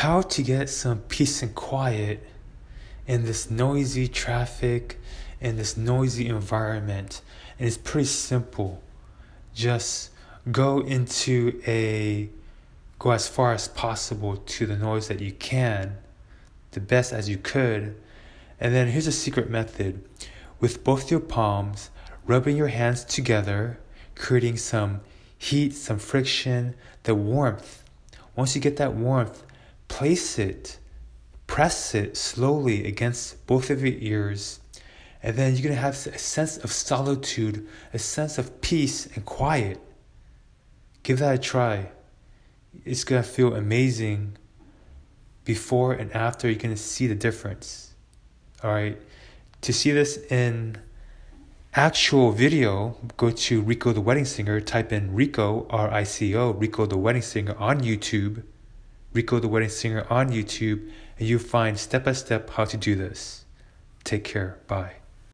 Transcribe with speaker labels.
Speaker 1: how to get some peace and quiet in this noisy traffic, in this noisy environment. And it's pretty simple. Just go into a, go as far as possible to the noise that you can, the best as you could. And then here's a secret method with both your palms, rubbing your hands together, creating some heat, some friction, the warmth. Once you get that warmth, place it, press it slowly against both of your ears. And then you're going to have a sense of solitude, a sense of peace and quiet. Give that a try. It's going to feel amazing. Before and after, you're going to see the difference. All right. To see this in actual video, go to Rico the Wedding Singer, type in Rico, R I C O, Rico the Wedding Singer on YouTube, Rico the Wedding Singer on YouTube, and you'll find step by step how to do this. Take care. Bye.